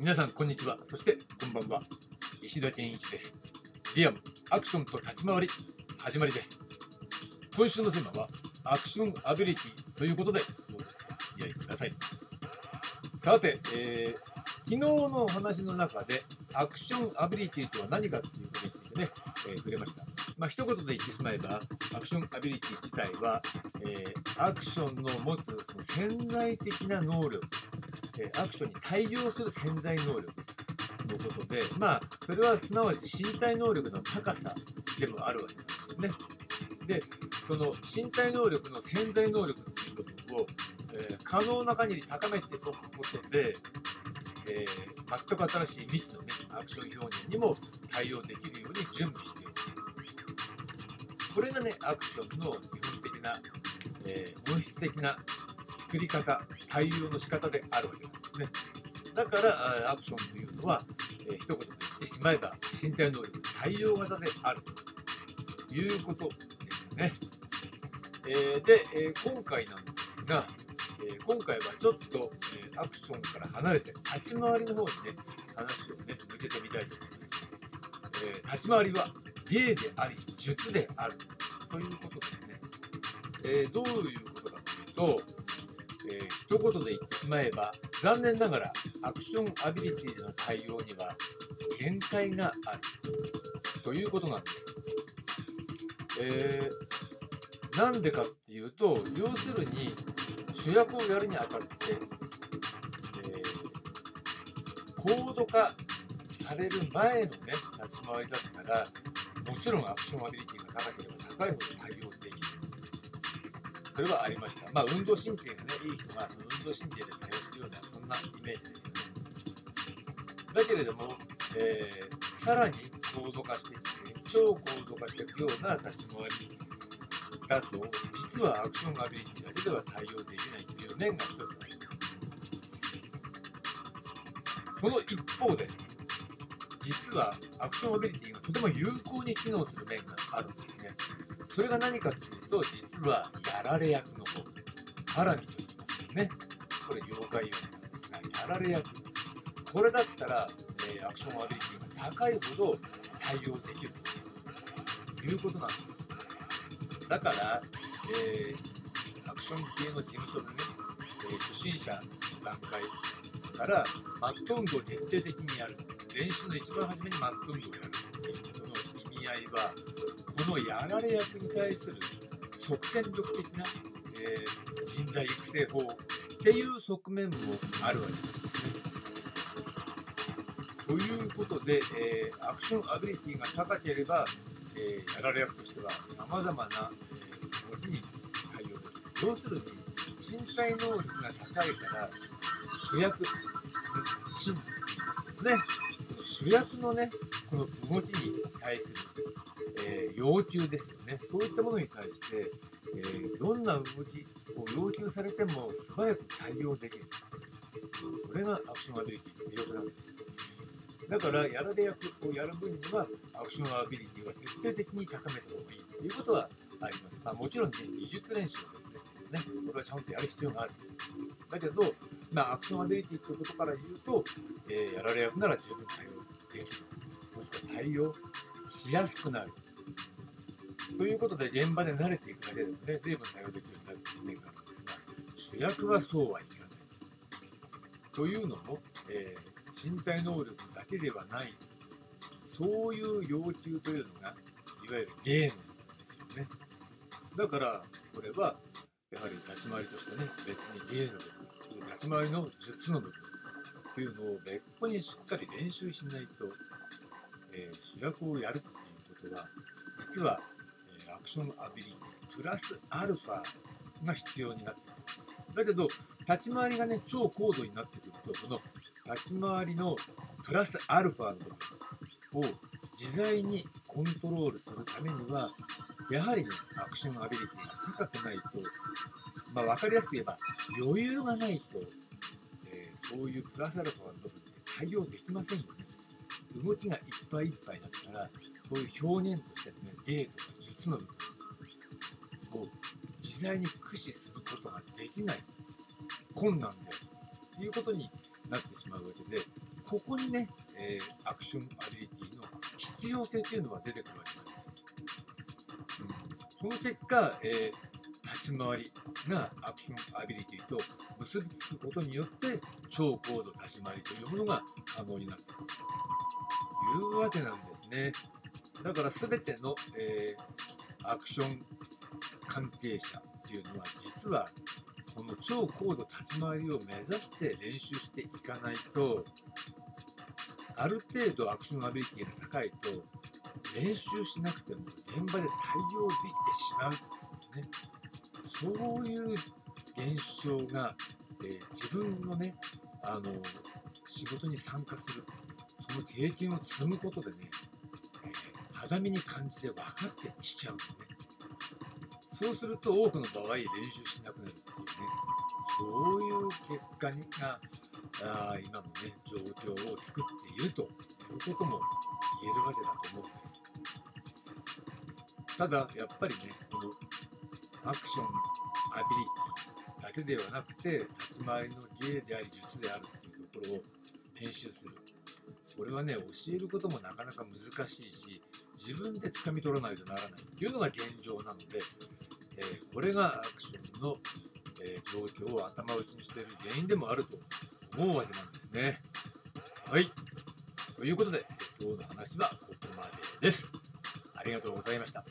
皆さんこんにちは。そしてこんばんは。石田健一です。リアルアクションと立ち回り始まりです。今週のテーマはアクションアビリティということでお付き合いください。さて、えー、昨日のお話の中でアクションアビリティとは何かということについてね、えー、触れました。まあ一言で言ってしまえばアクションアビリティ自体は、えー、アクションの持つ潜在的な能力えアクションに対応する潜在能力のことで、まあ、それはすなわち身体能力の高さでもあるわけなんですね。で、その身体能力の潜在能力っていう部分を、えー、可能な限り高めておくことで、えー、全く新しい未知のね、アクション表現にも対応できるように準備している。これがね、アクションの基本的な、えー、本質的な作り方、対応の仕方であるわけなんですね。だからアクションというのは、えー、一言で言ってしまえば身体能力対応型であるということですね。えー、で、えー、今回なんですが、え今回はちょっと、えアクションから離れて立ち回りの方にね話をね向けてみたいと思います。え立ち回りは芸であり術であるということですね。えどういうことかというと、えー、一言で言ってしまえば残念ながらアクションアビリティでの対応には限界があるということなんです。えー、なんでかっていうと要するに主役をやるにあたって、えー、高度化される前のね立ち回りだったらもちろんアクションアビリティが高ければ高いほど対応で。それはありました。まあ運動神経がねいい人が運動神経で対応するようなそんなイメージですよね。だけれども、えー、さらに高度化していって、超高度化していくような立ち回りだと、実はアクションアビリティだけでは対応できないという面が一つあります。その一方で、実はアクションアビリティがとても有効に機能する面があるんですね。それが何かというと、実はやられ役の方、ハラミとね。これ妖怪用なんですが、やられ役。これだったら、えー、アクションアビリティが高いほど対応できるということなんです。だから、えー、アクション系の事務所でね、えー、初心者の段階からマット運動を徹底的にやる。練習の一番初めにマット運動をやるっていうその意味合いは、このやられ役に対する即戦力的な、えー人材育成法っていう側面もあるわけですね。ということで、えー、アクションアビリティが高ければ、えー、やられ役としてはさまざまな、えー、に対応できる。要するに身体能力が高いから主役、真ね、主役のね、この動きに対する、えー、要求ですよね。そういったものに対して、えー、どんな動きを要求されても素早く対応できる。それがアクションアビリティの魅力なんです。だから、やられ役をやる分には、アクションアビリティは徹底的に高めた方がいいということはあります。まあ、もちろん、ね、技術練習は別ですけどね、これはちゃんとやる必要がある。だけど、まあ、アクションアビリティということから言うと、えー、やられ役なら十分対応できる。もしくは対応しやすくなる。ということで、現場で慣れていくだけでもね、随分対応できるようになるという面があるんですが、主役はそうはいかない。というのも、えー、身体能力だけではない、そういう要求というのが、いわゆるゲームですよね。だから、これは、やはり立ち回りとしてね、別に芸の部分、立ち回りの術の部分というのを別個にしっかり練習しないと、えー、主役をやるということは、実はえアクションアビリティプラスアルファが必要になってくる。だけど、立ち回りがね、超高度になってくると、その立ち回りのプラスアルファの部分を自在にコントロールするためには、やはりね、アクションアビリティが高くないと、まあ、分かりやすく言えば、余裕がないと、えー、そういうプラスアルファの部分で対応できませんよね。動きがいっぱいいっぱいだったら、そういう表現としてね、芸とか術の部分を自在に駆使することができない困難でということになってしまうわけで、ここにね、えーアクションアビリティの必要性というのは出てくるわけなんです。うん、その結果、えー立ち回りがアクションアビリティと結びつくことによって超高度立ち回りというものが可能になるというわけなんですね。だから全ての、えーアクション関係者っていうのは実はこの超高度立ち回りを目指して練習していかないとある程度アクションアビリティが高いと練習しなくても現場で対応できてしまう、ね、そういう現象が、えー自分のねあの仕事に参加するその経験を積むことでね、えー肌身に感じて分かってきちゃうんでね。そうすると多くの場合練習しなくなるっていうねそういう結果にがあ今のね状況を作っているということも言えるわけだと思うんです。ただやっぱりねこのアクションアビリティだけではなくて立ち回りの芸であり術であるっていうところを練習するこれはね教えることもなかなか難しいし自分で掴み取らないとならないっていうのが現状なので、えーこれがアクションの、えー状況を頭打ちにしている原因でもあると思うわけなんですね。はい。ということで、今日の話はここまでです。ありがとうございました。